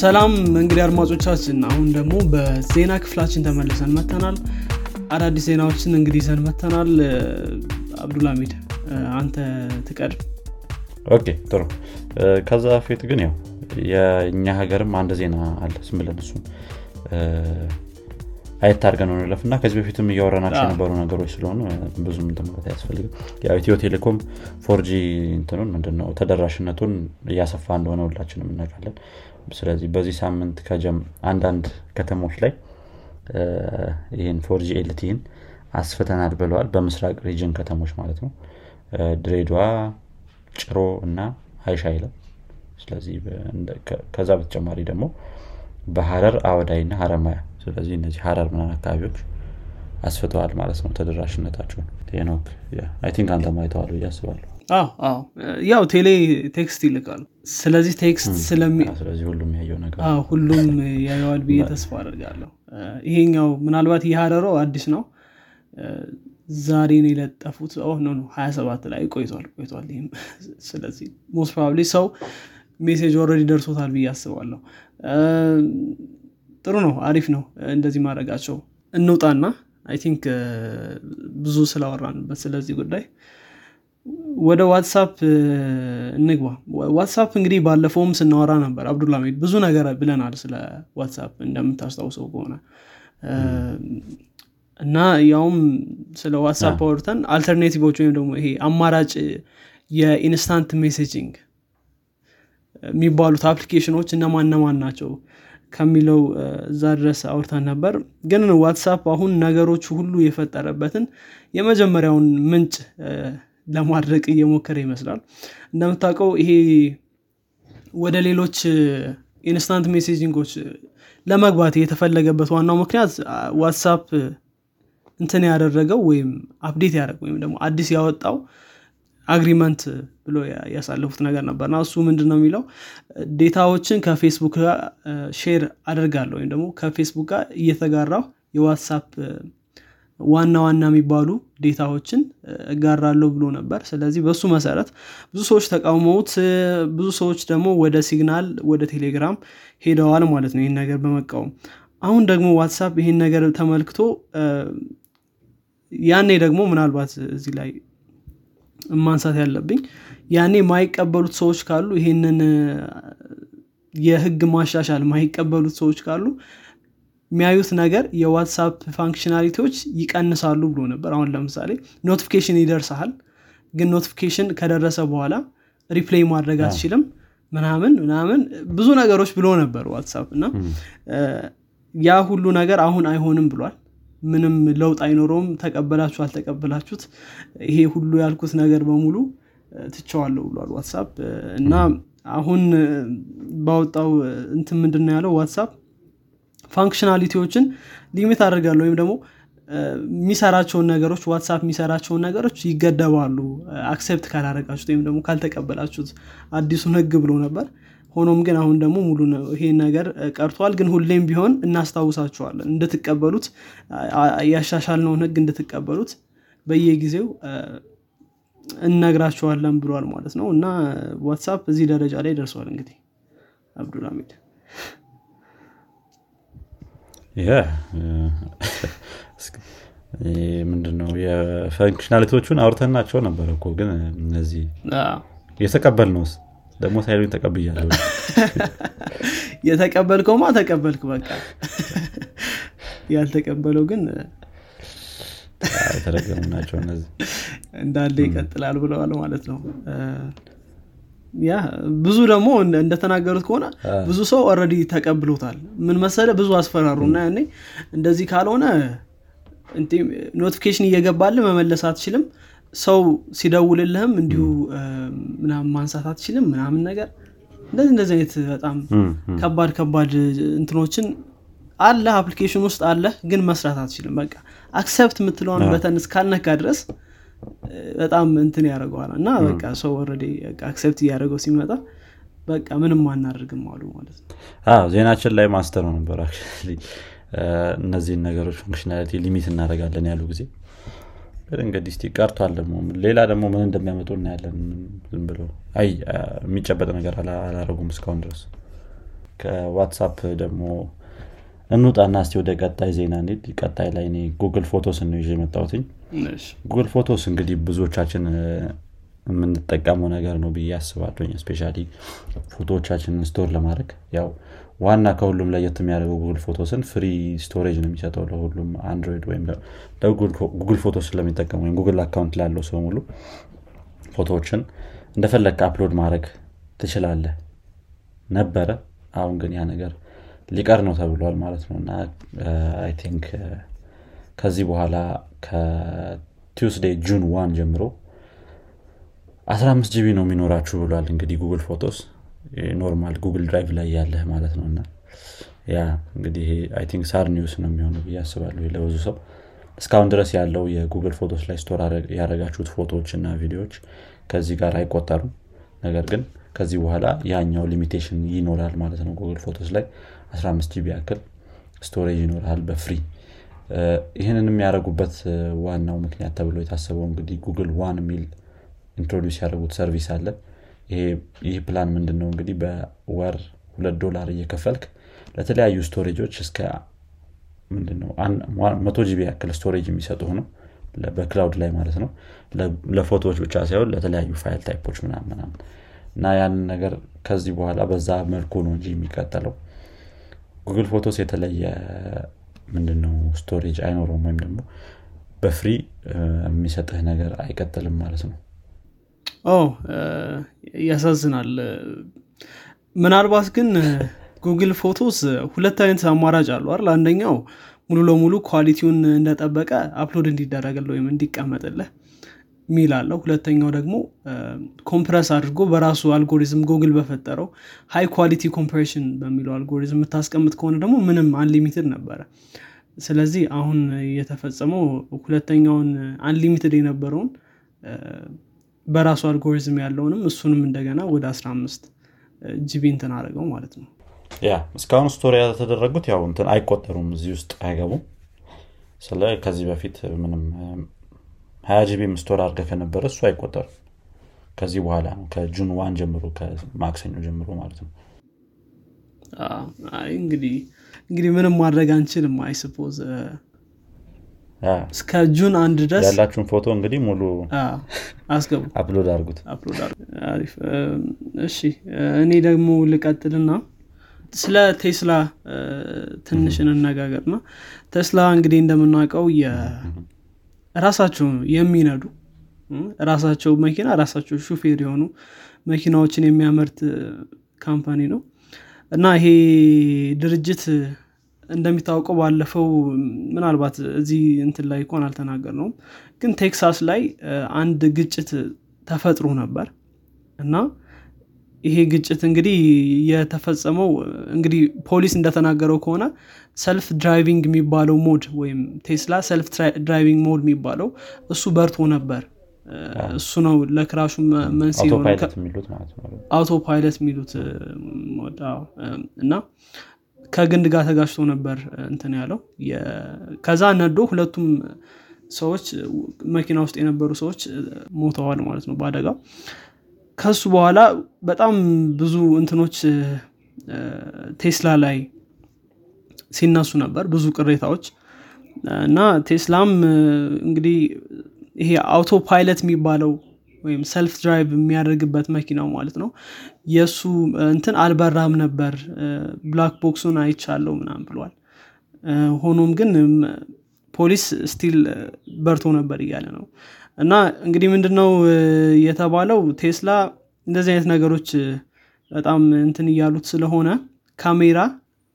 ሰላም እንግዲህ አድማጮቻችን አሁን ደግሞ በዜና ክፍላችን ተመልሰን መጥተናል አዳዲስ ዜናዎችን እንግዲህ ይዘን መጥተናል አብዱልሚድ አንተ ትቀድም okay ጥሩ። ከዛ በፊት ግን ያው የእኛ ሀገርም አንድ ዜና አለ ዝም ብለን እሱም አየት አድርገን እንለፍ እና ከዚህ በፊትም እያወረናቸው የነበሩ ነገሮች ስለሆኑ ብዙም እንትን ማለት አያስፈልግም። ያው ኢትዮ ቴሌኮም 4G እንትኑን ምንድነው ተደራሽነቱን እያሰፋ እንደሆነ ሁላችንም እናውቃለን ስለዚህ በዚህ ሳምንት አንዳንድ ከተሞች ላይ ይህን 4G LTE ን አስፍተናል ብለዋል። በምስራቅ region ከተሞች ማለት ነው። ድሬዳዋ ጭሮ እና ሀይሻ ይለም ስለዚህ ከዛ በተጨማሪ ደግሞ በሀረር አወዳይ ና ሀረማያ ስለዚህ እነዚህ ሀረር ምናን አካባቢዎች አስፍተዋል ማለት ነው ተደራሽነታቸውን። I think አንተ ማይተዋል ብዬ አስባለሁ ያው ቴሌ text ይልቃሉ ስለዚህ text ስለዚህ ሁሉም ያየው ነገር ሁሉም ያየዋል ብዬ ተስፋ አደርጋለሁ። ይሄኛው ምናልባት የሀረረው አዲስ ነው። ዛሬ ነው የለጠፉት። no ነው 27 ላይ ቆይቷል ቆይቷል ይህም ስለዚህ most probably ሰው message already ደርሶታል ብዬ አስባለሁ። ጥሩ ነው አሪፍ ነው እንደዚህ ማድረጋቸው። እንውጣና I think ብዙ ስላወራንበት ስለዚህ ጉዳይ ወደ ዋትሳፕ እንግባ። ዋትሳፕ እንግዲህ ባለፈውም ስናወራ ነበር። አብዱልሚድ ብዙ ነገር ብለናል ስለ ዋትሳፕ እንደምታስታውሰው ከሆነ። እና ያውም ስለ ዋትሳፕ አውርተን alternative ኦች ወይም ደግሞ ይሄ አማራጭ የ instant messaging የሚባሉት application ኖች እነማን እነማን ናቸው ከሚለው እዛ ድረስ አውርተን ነበር። ግን ዋትሳፕ አሁን ነገሮቹ ሁሉ የፈጠረበትን የመጀመሪያውን ምንጭ ለማድረግ እየሞከረ ይመስላል። እንደምታውቀው ይሄ ወደ ሌሎች instant messaging ኦች ለመግባት የተፈለገበት ዋናው ምክንያት ዋትሳፕ እንትን ያደረገው ወይም update ያደረገው ወይም ደግሞ አዲስ ያወጣው agreement ብሎ ያሳለፉት ነገር ነበርና እሱ ምንድን ነው የሚለው? data ዎችን ከፌስቡክ ጋር share አደርጋለሁ ወይም ደግሞ ከፌስቡክ ጋር እየተጋራው የዋትሳፕ ዋና ዋና የሚባሉ data ዎችን እጋራለሁ ብሎ ነበር። ስለዚህ በሱ መሰረት ብዙ ሰዎች ተቃውመውት ብዙ ሰዎች ደግሞ ወደ ሲግናል ወደ ቴሌግራም ሄደዋል ማለት ነው ይህን ነገር በመቃወም። አሁን ደግሞ ዋትሳፕ ይህን ነገር ተመልክቶ ያኔ ደግሞ ምናልባት እዚህ ላይ ማንሳት ያለብኝ ያኔ ማይቀበሉት ሰዎች ካሉ ይህንን የህግ ማሻሻል ማይቀበሉት ሰዎች ካሉ የሚያዩት ነገር የዋትሳፕ functionality ዎች ይቀንሳሉ ብሎ ነበር። አሁን ለምሳሌ notification ይደርሰሃል ግን notification ከደረሰ በኋላ reply ማድረግ አትችልም ምናምን ምናምን ብዙ ነገሮች ብሎ ነበር ዋትሳፕ እና ያ ሁሉ ነገር አሁን አይሆንም ብሏል። ምንም ለውጥ አይኖረውም። ተቀበላችሁ አልተቀበላችሁት ይሄ ሁሉ ያልኩት ነገር በሙሉ ትቼዋለሁ ብሏል ዋትሳፕ እና አሁን ባወጣው እንትን ምንድን ያለው? ዋትሳፕ functionality ዎችን limit አደርጋለሁ ወይም ደግሞ የሚሰራቸውን ነገሮች ዋትሳፕ የሚሰራቸውን ነገሮች ይገደባሉ። accept ካላረጋችሁት ወይም ደግሞ ካልተቀበላችሁት አዲሱን ህግ ብሎ ነበር። ሆኖም ግን አሁን ደግሞ ሙሉ ይሄን ነገር ቀርቷል። ግን ሁሌም ቢሆን እናስታውሳችኋለን እንድትቀበሉት ያሻሻልነውን ህግ እንድትቀበሉት በየጊዜው እነግራችኋለን ብሏል ማለት ነው። እና ዋትሳፕ እዚህ ደረጃ ላይ ደርሷል። እንግዲህ አብዱልሚድ ምንድነው? የፈንክሽናሊቲዎቹን አውርተናቸው ነበር እኮ ግን እነዚህ የተቀበል ነውስ ደግሞ ሳይሉኝ ተቀብያለሁ። የተቀበልከውማ ተቀበልክ በቃ። ያልተቀበለው ግን የተረገሙ ናቸው እነዚህ። እንዳለ ይቀጥላል ብለዋል ማለት ነው ያ ብዙ ደግሞ እንደተናገሩት ከሆነ ብዙ ሰው ኦረዲ ተቀብሎታል። ምን መሰለ ብዙ አስፈራሩ እና ያኔ እንደዚህ ካልሆነ notification ይገባል መመለስ አትችልም። ሰው ሲደውልልህም እንዲሁ ምናምን ማንሳት አትችልም ምናምን ነገር። እንደዚህ እንደዚህ አይነት በጣም ከባድ ከባድ እንትኖችን አለ application ውስጥ አለ ግን መስራት አትችልም። በቃ accept የምትለውን button እስካልነካ ድረስ በጣም እንትን ያደርገዋል እና በቃ ሰው already accept እያደረገው ሲመጣ በቃ ምንም አናደርግም አሉ ማለት ነው። ዜናችን ላይ ማስተላልፈው ነበር እነዚህን ነገሮች functionality limit እናደርጋለን ያሉ ጊዜ። እንግዲህ እስቲ ቀርቷል ደግሞ ሌላ ደግሞ ምን እንደሚያመጡ እናያለን። ዝም ብሎ አይ የሚጨበጥ ነገር አላረጉም እስካሁን ድረስ። ከዋትሳፕ ደግሞ እንውጣና እስቲ ወደ ቀጣይ ዜና እንሂድ። ቀጣይ ላይ ጉግል ፎቶስ ነው ይዤ የመጣሁትኝ ጉግል ፎቶስ እንግዲህ ብዙዎቻችን የምንጠቀመው ነገር ነው ብዬ አስባለሁኝ especially ፎቶዎቻችንን store ለማድረግ ያው ዋና ከሁሉም ለየት የሚያደርገው ጉግል ፎቶስን free storage ነው የሚሰጠው ለሁሉም አንድሮይድ ወይም ጉግል ፎቶ ስለሚጠቀም ወይም ጉግል account ላለው ሰው ሙሉ ፎቶዎችን እንደፈለግ upload ማድረግ ትችላለህ። ነበረ አሁን ግን ያ ነገር ሊቀር ነው ተብሏል ማለት ነው። እና I think ከዚህ በኋላ ከ Tuesday June one ጀምሮ 15 GB ነው የሚኖራችሁ ብሏል እንግዲህ ጉግል ፎቶስ normal ጉግል ድራይቭ ላይ ያለህ ማለት ነው። እና ያ እንግዲህ I think sad news ነው የሚሆነው ብዬ አስባለሁ ለብዙ ሰው። እስካሁን ድረስ ያለው የጉግል ፎቶስ ላይ store ያደረጋችሁት ፎቶዎች እና ቪዲዮዎች ከዚህ ጋር አይቆጠሩም። ነገር ግን ከዚህ በኋላ ያኛው limitation ይኖራል ማለት ነው። ጉግል ፎቶስ ላይ 15 GB ያክል storage ይኖራል በ free ይህንን የሚያደርጉበት ዋናው ምክንያት ተብሎ የታሰበው እንግዲህ ጉግል ዋን የሚል introduce ያደረጉት service አለ። ይህ ፕላን ምንድን ነው እንግዲህ በወር ሁለት ዶላር እየከፈልክ ለተለያዩ storage ኦች እስከ ምንድነው? መቶ GB ያክል storage የሚሰጡ ነው በ cloud ላይ ማለት ነው። ለፎቶዎች ብቻ ሳይሆን ለተለያዩ file type ኦች ምናምን እና ያንን ነገር ከዚህ በኋላ በዛ መልኩ ነው እንጂ የሚቀጠለው። Google Photos የተለየ ምንድነው storage አይኖረውም ወይም ደግሞ በ free የሚሰጥህ ነገር አይቀጥልም ማለት ነው? ያሳዝናል። ምናልባት ግን Google Photos ሁለት አይነት አማራጭ አሉ አይደል? አንደኛው ሙሉ ለሙሉ quality ውን እንደጠበቀ upload እንዲደረግልህ ወይም እንዲቀመጥልህ ሚል አለው። ሁለተኛው ደግሞ compress አድርጎ በራሱ algorithm Google በፈጠረው high quality compression በሚለው አልጎሪዝም የምታስቀምጥ ከሆነ ደግሞ ምንም unlimited ነበረ። ስለዚህ አሁን የተፈጸመው ሁለተኛውን unlimited የነበረውን በራሱ አልጎሪዝም ያለውንም እሱንም እንደገና ወደ 15 GB እንትን አድርገው ማለት ነው። ያ እስካሁን store ያልተደረጉት ያው እንትን አይቆጠሩም እዚህ ውስጥ አይገቡም። ስለ ከዚህ በፊት ምንም ሀያ GB ም store አድርገህ ከነበረ እሱ አይቆጠርም። ከዚህ በኋላ ነው ከ June one ጀምሮ ከማክሰኞ ጀምሮ ማለት ነው። እንግዲህ እንግዲህ ምንም ማድረግ አንችልም I suppose እስከ June አንድ ድረስ ያላችሁን ፎቶ እንግዲህ ሙሉ አስገቡ። upload አድርጉት። አሪፍ። እሺ እኔ ደግሞ ልቀጥልና ስለ ቴስላ ትንሽ እንነጋገርና ቴስላ እንግዲህ እንደምናውቀው ራሳቸው የሚነዱ ራሳቸው መኪና ራሳቸው ሹፌር የሆኑ መኪናዎችን የሚያመርት company ነው። እና ይሄ ድርጅት እንደሚታወቀው ባለፈው ምናልባት እዚህ እንትን ላይ እንኳን አልተናገርነውም ግን Texas ላይ አንድ ግጭት ተፈጥሮ ነበር። እና ይሄ ግጭት እንግዲህ የተፈጸመው እንግዲህ ፖሊስ እንደተናገረው ከሆነ self driving የሚባለው mode ወይም Tesla self driving mode የሚባለው እሱ በርቶ ነበር። እሱ ነው ለ crash ኡ መንስኤ auto pilot የሚሉት እና ከግንድ ጋር ተጋጭቶ ነበር እንትን ያለው። ከዛ ነዶ ሁለቱም ሰዎች መኪና ውስጥ የነበሩ ሰዎች ሞተዋል ማለት ነው በአደጋው ከሱ በኋላ በጣም ብዙ እንትኖች ቴስላ ላይ ሲነሱ ነበር ብዙ ቅሬታዎች። እና ቴስላም እንግዲህ ይሄ auto pilot የሚባለው ወይም self drive የሚያደርግበት መኪናው ማለት ነው። የእሱ እንትን አልበራም ነበር black box ኡን አይቻለው ምናምን ብሏል። ሆኖም ግን ፖሊስ still በርቶ ነበር እያለ ነው እና እንግዲህ ምንድነው የተባለው ቴስላ እንደዚህ አይነት ነገሮች በጣም እንትን እያሉት ስለሆነ ካሜራ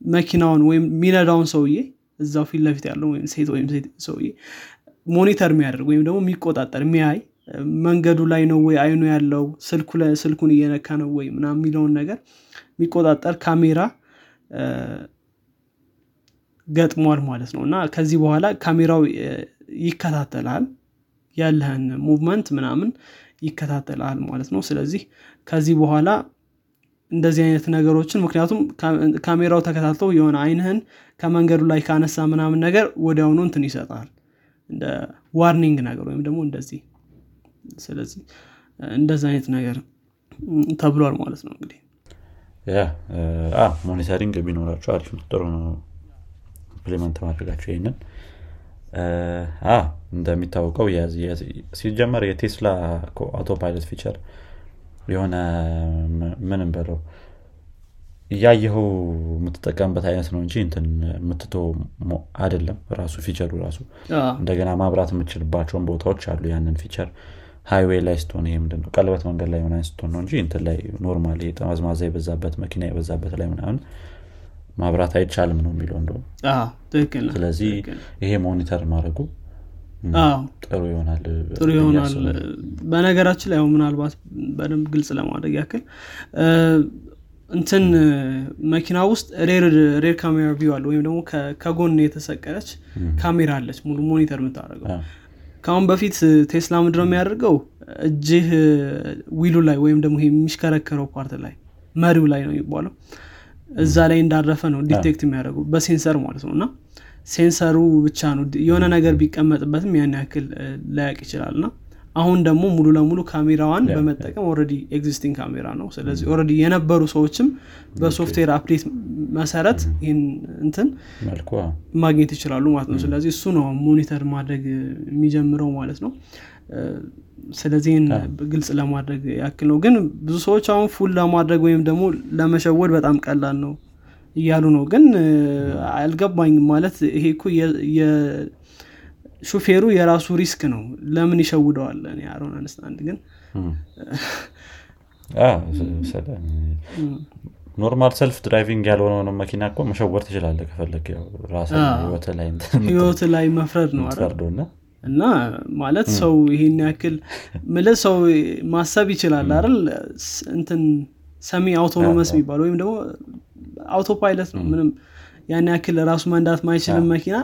መኪናውን ወይም የሚነዳውን ሰውዬ እዛው ፊት ለፊት ያለው ወይም ሴት ወይም ሰውዬ ሞኒተር የሚያደርግ ወይም ደግሞ የሚቆጣጠር የሚያይ መንገዱ ላይ ነው ወይ አይኑ ያለው ስልኩን እየነካ ነው ወይ ምና የሚለውን ነገር የሚቆጣጠር ካሜራ ገጥሟል ማለት ነው። እና ከዚህ በኋላ ካሜራው ይከታተላል ያለህን movement ምናምን ይከታተላል ማለት ነው። ስለዚህ ከዚህ በኋላ እንደዚህ አይነት ነገሮችን ምክንያቱም ካሜራው ተከታትለው የሆነ አይንህን ከመንገዱ ላይ ካነሳ ምናምን ነገር ወዲያውኑ እንትን ይሰጣል። እንደ warning ነገር ወይም ደግሞ እንደዚህ ስለዚህ እንደዚህ አይነት ነገር ተብሏል ማለት ነው እንግዲህ። monitoring ቢኖራቸው አሪፍ ነው ጥሩ ነው። implement ማድረጋቸው ይህንን እንደሚታወቀው ሲጀመር የ Tesla auto pilot feature የሆነ ምንም በለው እያየኸው የምትጠቀምበት አይነት ነው እንጂ እንትን የምትቶ አይደለም ራሱ feature ኡ ራሱ። እንደገና ማብራት የምችልባቸውን ቦታዎች አሉ ያንን feature highway ላይ ስትሆን ይሄ ምንድነው ቀለበት መንገድ ላይ ሆነ ስትሆን ነው እንጂ እንትን ላይ normal ጠመዝማዛ የበዛበት መኪና የበዛበት ላይ ምናምን ማብራት አይቻልም ነው የሚለው እንደውም ስለዚህ ይሄ monitor ማድረጉ ጥሩ ይሆናል ጥሩ ይሆናል። በነገራችን ላይ ምናልባት በደንብ ግልጽ ለማድረግ ያክል እንትን መኪና ውስጥ rear camera view አለ ወይም ደግሞ ከጎን የተሰቀለች ካሜራ አለች ሙሉ monitor የምታደርገው። ከአሁን በፊት ቴስላ ምድረው የሚያደርገው? እጅህ wheel ኡ ላይ ወይም ደግሞ የሚሽከረከረው part ላይ መሪው ላይ ነው የሚባለው እዛ ላይ እንዳረፈ ነው detect የሚያደርጉ በ sensor ማለት ነው። እና sensor ኡ ብቻ ነው የሆነ ነገር ቢቀመጥበትም ያን ያክል ላያውቅ ይችላል። እና አሁን ደግሞ ሙሉ ለሙሉ ካሜራዋን በመጠቀም already existing camera ነው። ስለዚህ already የነበሩ ሰዎችም በ software update መሰረት ይህን እንትን ማግኘት ይችላሉ ማለት ነው። ስለዚህ እሱ ነው monitor ማድረግ የሚጀምረው ማለት ነው ስለዚህ ግልጽ ለማድረግ ያክል ነው። ግን ብዙ ሰዎች አሁን fool ለማድረግ ወይም ደግሞ ለመሸወድ በጣም ቀላል ነው እያሉ ነው። ግን አልገባኝም ማለት ይሄ እኮ ሹፌሩ የራሱ risk ነው። ለምን ይሸውደዋል? I don't understand ግን normal self driving ያልሆነውን መኪና እኮ መሸወድ ትችላለህ ከፈለግክ ራስ ህይወት ላይ መፍረድ ነው እና ማለት ሰው ይሄን ያክል ምልህ ሰው ማሰብ ይችላል አይደል? እንትን semi autonomous የሚባል ወይም ደግሞ auto pilot ነው ምንም ያን ያክል ራሱ መንዳት ማይችልም መኪና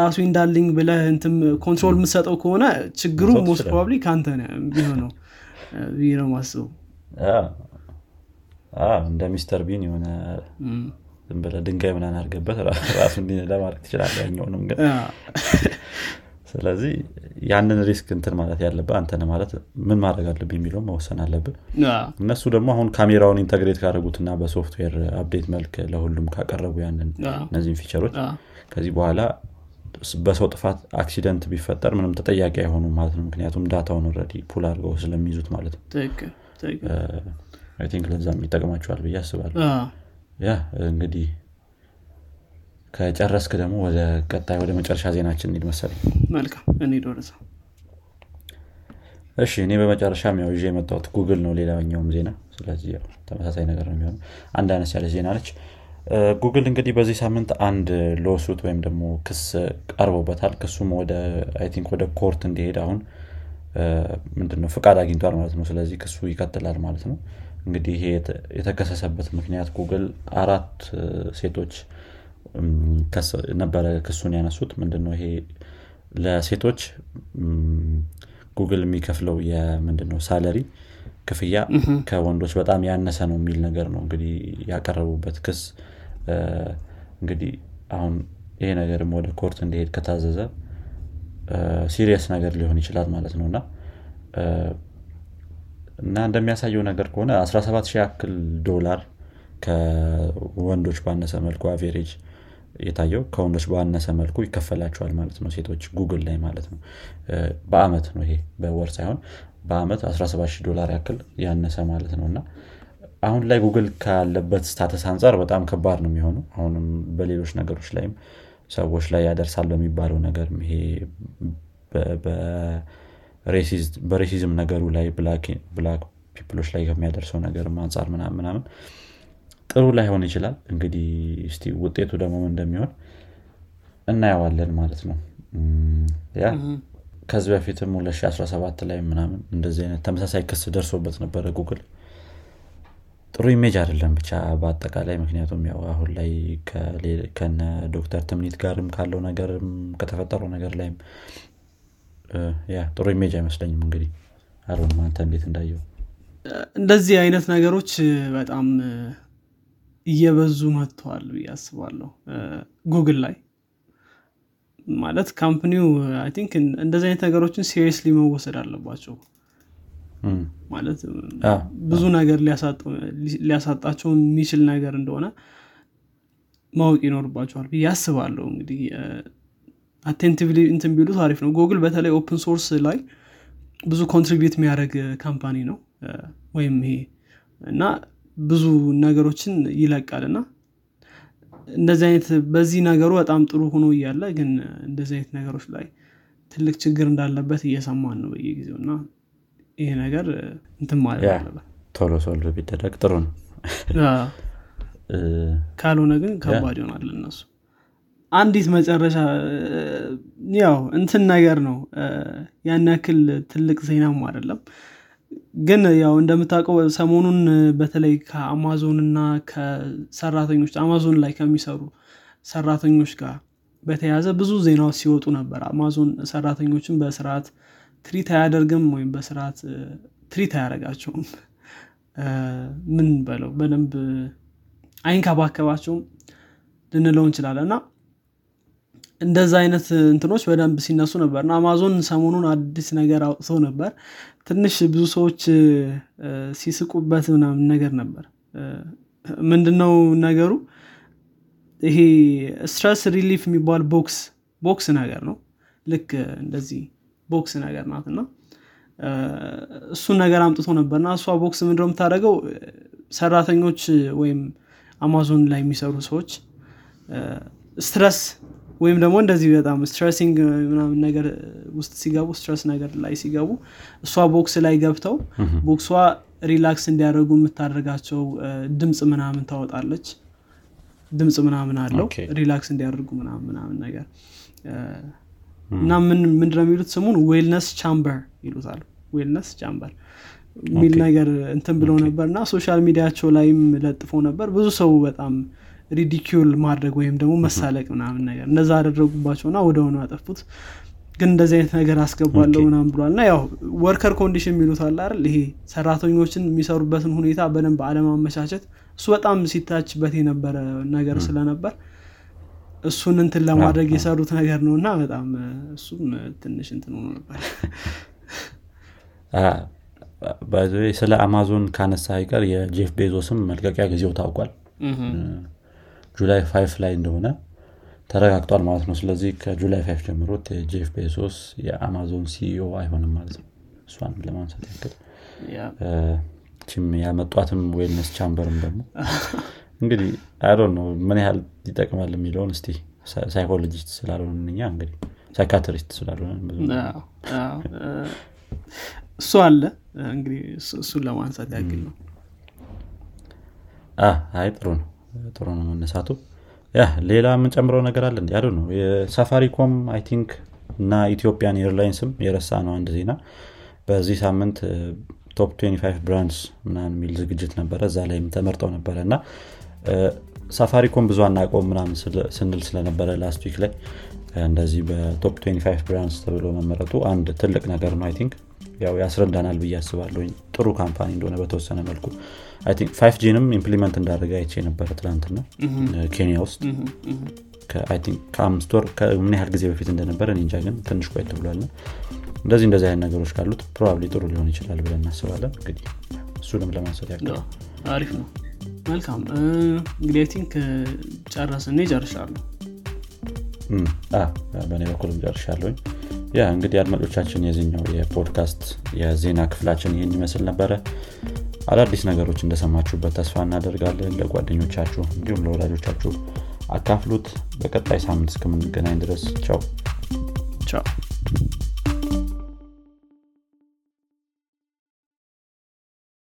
ራሱ ንዳልኝ ብለህ እንትም control የምትሰጠው ከሆነ ችግሩ most probably ከአንተ ቢሆነው ብዬ ነው ማስበው እንደ Mr. Bean የሆነ ዝም ድንጋይ ምናን አድርገበት ራሱ ለማድረግ ትችላለ ያኛውንም ግን ስለዚህ ያንን risk እንትን ማለት ያለብህ አንተን ማለት ምን ማድረግ አለብህ የሚለው መወሰን አለብህ። እነሱ ደግሞ አሁን ካሜራውን integrate ካደረጉትና በ software update መልክ ለሁሉም ካቀረቡ ያንን እነዚህን feature ኦች ከዚህ በኋላ በሰው ጥፋት accident ቢፈጠር ምንም ተጠያቂ አይሆኑም ማለት ነው። ምክንያቱም data ውን already pull አድርገው ስለሚይዙት ማለት ነው። think ለዛም ይጠቅማቸዋል ብዬ አስባለሁ። yeah እንግዲህ ከጨረስክ ደግሞ ወደ ቀጣይ ወደ መጨረሻ ዜናችን እንሂድ መሰለኝ። መልካም እንሂድ ወደዛ። እሺ እኔ በመጨረሻም ያው ይዤ የመጣሁት ጉግል ነው ሌላኛውም ዜና። ስለዚህ ተመሳሳይ ነገር ነው የሚሆነው። አንድ አነስ ያለ ዜና ነች ጉግል እንግዲህ በዚህ ሳምንት አንድ lawsuit ወይም ደግሞ ክስ ቀርቦበታል። ክሱም ወደ I think ወደ court እንዲሄድ አሁን ምንድነው ፍቃድ አግኝቷል ማለት ነው። ስለዚህ ክሱ ይቀጥላል ማለት ነው። እንግዲህ ይሄ የተከሰሰበት ምክንያት ጉግል አራት ሴቶች ነበረ ክሱን ያነሱት። ምንድነው ይሄ ለሴቶች ጉግል የሚከፍለው የምንድነው salary ክፍያ ከወንዶች በጣም ያነሰ ነው የሚል ነገር ነው እንግዲህ ያቀረቡበት ክስ። እንግዲህ አሁን ይሄ ነገርም ወደ court እንዲሄድ ከታዘዘ serious ነገር ሊሆን ይችላል ማለት ነው። እና እና እንደሚያሳየው ነገር ከሆነ 17 ሺህ ያክል ዶላር ከወንዶች ባነሰ መልኩ average የታየው ከወንዶች ባነሰ መልኩ ይከፈላቸዋል ማለት ነው። ሴቶች ጉግል ላይ ማለት ነው። በአመት ነው ይሄ በወር ሳይሆን በአመት 17 ዶላር ያክል ያነሰ ማለት ነው። እና አሁን ላይ ጉግል ካለበት status አንጻር በጣም ከባድ ነው የሚሆነው። አሁንም በሌሎች ነገሮች ላይም ሰዎች ላይ ያደርሳል በሚባለው ነገር ይሄ በ racism ነገሩ ላይ black people ኦች ላይ ከሚያደርሰው ነገር አንጻር ምናምን ምናምን ጥሩ ላይሆን ይችላል። እንግዲህ እስቲ ውጤቱ ደግሞ እንደሚሆን እናየዋለን ማለት ነው። yeah ከዚህ በፊትም 2017 ላይ ምናምን እንደዚህ አይነት ተመሳሳይ ክስ ደርሶበት ነበረ ጉግል ጥሩ image አይደለም ብቻ በአጠቃላይ ምክንያቱም ያው አሁን ላይ ከነ ዶክተር ትምኒት ጋርም ካለው ነገርም ከተፈጠረው ነገር ላይም yeah ጥሩ image አይመስለኝም። እንግዲህ አሮን አንተ እንዴት እንዳየው እንደዚህ አይነት ነገሮች በጣም እየበዙ መጥተዋል ብዬ አስባለሁ። ጉግል ላይ ማለት company ው I think እንደዚህ አይነት ነገሮችን seriously መወሰድ አለባቸው። ማለት ብዙ ነገር ሊያሳጣቸው የሚችል ነገር እንደሆነ ማወቅ ይኖርባቸዋል ብዬ አስባለሁ። እንግዲህ attentively እንትን ቢሉት አሪፍ ነው። ጉግል በተለይ open source ላይ ብዙ contribute የሚያደርግ company ነው። ወይም ይሄ እና ብዙ ነገሮችን ይለቃል እና እንደዚህ አይነት በዚህ ነገሩ በጣም ጥሩ ሆኖ እያለ ግን እንደዚህ አይነት ነገሮች ላይ ትልቅ ችግር እንዳለበት እየሰማን ነው በየጊዜው እና ይሄ ነገር እንትን ማለት አለበት። ቶሎ solve ቢደረግ ጥሩ ነው። ካልሆነ ግን ከባድ ይሆናል እነሱ አንዲት መጨረሻ ያው እንትን ነገር ነው። ያን ያክል ትልቅ ዜናም አይደለም ግን ያው እንደምታውቀው ሰሞኑን በተለይ ከአማዞን እና ከሰራተኞች አማዞን ላይ ከሚሰሩ ሰራተኞች ጋር በተያያዘ ብዙ ዜናዎች ሲወጡ ነበር። አማዞን ሰራተኞችን በስርዓት ትሪት አያደርግም ወይም በስርዓት ትሪት አያደረጋቸውም ምን በለው በደንብ አይንከባከባቸውም ልንለው እንችላለን። እና እንደዛ አይነት እንትኖች በደንብ ሲነሱ ነበር። እና አማዞን ሰሞኑን አዲስ ነገር አውጥቶ ነበር። ትንሽ ብዙ ሰዎች ሲስቁበት ምናምን ነገር ነበር። ምንድነው ነገሩ? ይሄ stress relief የሚባል box box ነገር ነው። ልክ እንደዚህ box ነገር ናት። እና እሱን ነገር አምጥቶ ነበር። እና እሷ box ምንድነው የምታደረገው ሰራተኞች ወይም አማዞን ላይ የሚሰሩ ሰዎች stress ወይም ደግሞ እንደዚህ በጣም stressing ምናምን ነገር ውስጥ ሲገቡ stress ነገር ላይ ሲገቡ እሷ box ላይ ገብተው box ሷ relax እንዲያደርጉ የምታደርጋቸው ድምፅ ምናምን ታወጣለች። ድምፅ ምናምን አለው። relax እንዲያደርጉ ምናምን ምናምን ነገር። እና ምን ምንድነው የሚሉት ስሙን? wellness chamber ይሉታል። wellness chamber የሚል ነገር እንትን ብለው ነበር። እና social media ቸው ላይም ለጥፎ ነበር። ብዙ ሰው በጣም ridicule ማድረግ ወይም ደግሞ መሳለቅ ምናምን ነገር እንደዛ አደረጉባቸውና ወዲያውኑ አጠፉት። ግን እንደዚህ አይነት ነገር አስገባለሁ ምናምን ብሏል። እና ያው worker condition የሚሉት አለ አይደል? ይሄ ሰራተኞችን የሚሰሩበትን ሁኔታ በደንብ አለማመቻቸት። እሱ በጣም ሲተችበት የነበረ ነገር ስለነበር እሱን እንትን ለማድረግ የሰሩት ነገር ነው እና በጣም እሱም ትንሽ እንትን ሆኖ ነበር። ስለ አማዞን ካነሳ አይቀር የጄፍ ቤዞስም መልቀቂያ ጊዜው ታውቋል July five ላይ እንደሆነ ተረጋግጧል ማለት ነው። ስለዚህ ከ July five ጀምሮ ጄፍ ቤዞስ የአማዞን CEO አይሆንም ማለት ነው። እሷን ለማንሳት ያክል ችም ያመጧትም wellness chamber ም ደግሞ እንግዲህ I don't know ምን ያህል ይጠቅማል የሚለውን እስቲ psychologist ስላልሆነ እኛ እንግዲህ psychiatrist ስላልሆነ እሱ አለ። እንግዲህ እሱን ለማንሳት ያክል ነው። አይ ጥሩ ነው ጥሩ ነው መነሳቱ። yeah ሌላ የምንጨምረው ነገር አለ እንዲ ነው የሳፋሪኮም I think እና Ethiopian Airlines ም የረሳ ነው አንድ ዜና። በዚህ ሳምንት top 25 brands ምናምን የሚል ዝግጅት ነበረ። እዛ ላይም ተመርጠው ነበረ እና ሳፋሪኮም ብዙ አናቀውም ምናምን ስንል ስለነበረ last week ላይ። እንደዚህ በ top 25 brands ተብሎ መመረጡ አንድ ትልቅ ነገር ነው I think ያው ያስረዳናል ብዬ አስባለሁ ጥሩ company እንደሆነ በተወሰነ መልኩ 5Gንም implement እንዳደረገ አይቼ ነበረ ትላንትና ኬንያ ውስጥ ከአምስት ወር ምን ያህል ጊዜ በፊት እንደነበረ እንጃ ግን ትንሽ ቆየት ብሏል። እንደዚህ እንደዚህ አይነት ነገሮች ካሉት probably ጥሩ ሊሆን ይችላል ብለን እናስባለን። እንግዲህ እሱንም ለማንሳት ያክል አሪፍ ነው። መልካም። እንግዲህ think ጨረስን። ጨርሻለሁ። በእኔ በኩልም ጨርሻለሁኝ ያ እንግዲህ አድማጮቻችን የዚኛው የፖድካስት የዜና ክፍላችን ይህን ይመስል ነበረ። አዳዲስ ነገሮች እንደሰማችሁበት ተስፋ እናደርጋለን። ለጓደኞቻችሁ እንዲሁም ለወዳጆቻችሁ አካፍሉት። በቀጣይ ሳምንት እስከምንገናኝ ድረስ ቻው። ቻው